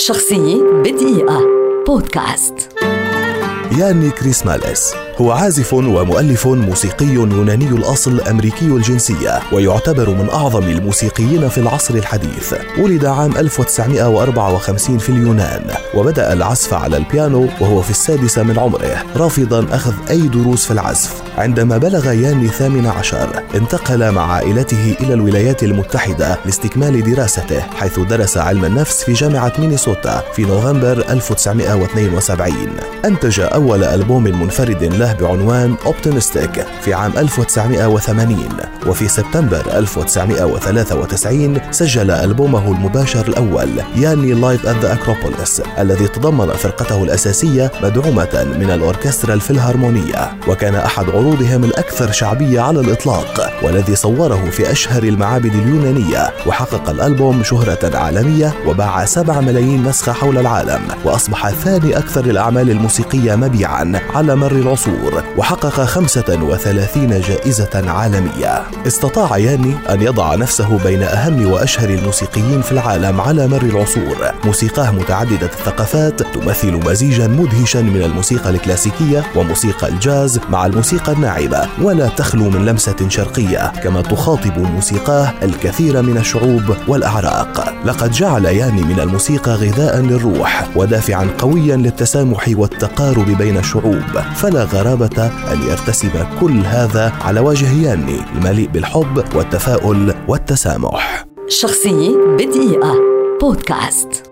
شخصية بدقيقة. بودكاست. ياني كريسماليس هو عازف ومؤلف موسيقي يوناني الأصل أمريكي الجنسية ويعتبر من أعظم الموسيقيين في العصر الحديث. ولد عام 1954 في اليونان وبدأ العزف على البيانو وهو في السادسة من عمره رافضا أخذ أي دروس في العزف. عندما بلغ ياني الثامن عشر انتقل مع عائلته إلى الولايات المتحدة لاستكمال دراسته حيث درس علم النفس في جامعة مينيسوتا في نوفمبر 1972 أنتج أول ألبوم منفرد له بعنوان Optimystique في عام 1980 وفي سبتمبر 1993 سجل ألبومه المباشر الأول Yanni Live at the Acropolis الذي تضمن فرقته الأساسية مدعومة من الأوركسترا الفيلهارمونية وكان أحد عروضهم الأكثر شعبية على الإطلاق والذي صوره في أشهر المعابد اليونانية. وحقق الألبوم شهرة عالمية وباع 7 ملايين نسخة حول العالم وأصبح ثاني أكثر الأعمال الموسيقية مبيعا على مر العصور. وحقق 35 جائزة عالمية. استطاع ياني أن يضع نفسه بين أهم وأشهر الموسيقيين في العالم على مر العصور. موسيقاه متعددة الثقافات تمثل مزيجا مدهشا من الموسيقى الكلاسيكية وموسيقى الجاز مع الموسيقى الناعمة ولا تخلو من لمسة شرقية كما تخاطب موسيقاه الكثير من الشعوب والأعراق. لقد جعل ياني من الموسيقى غذاء للروح ودافعا قويا للتسامح والتقارب بين الشعوب. فلا غرابة أن يرتسم كل هذا على وجه ياني المليء بالحب والتفاؤل والتسامح. شخصية بدقيقة. بودكاست.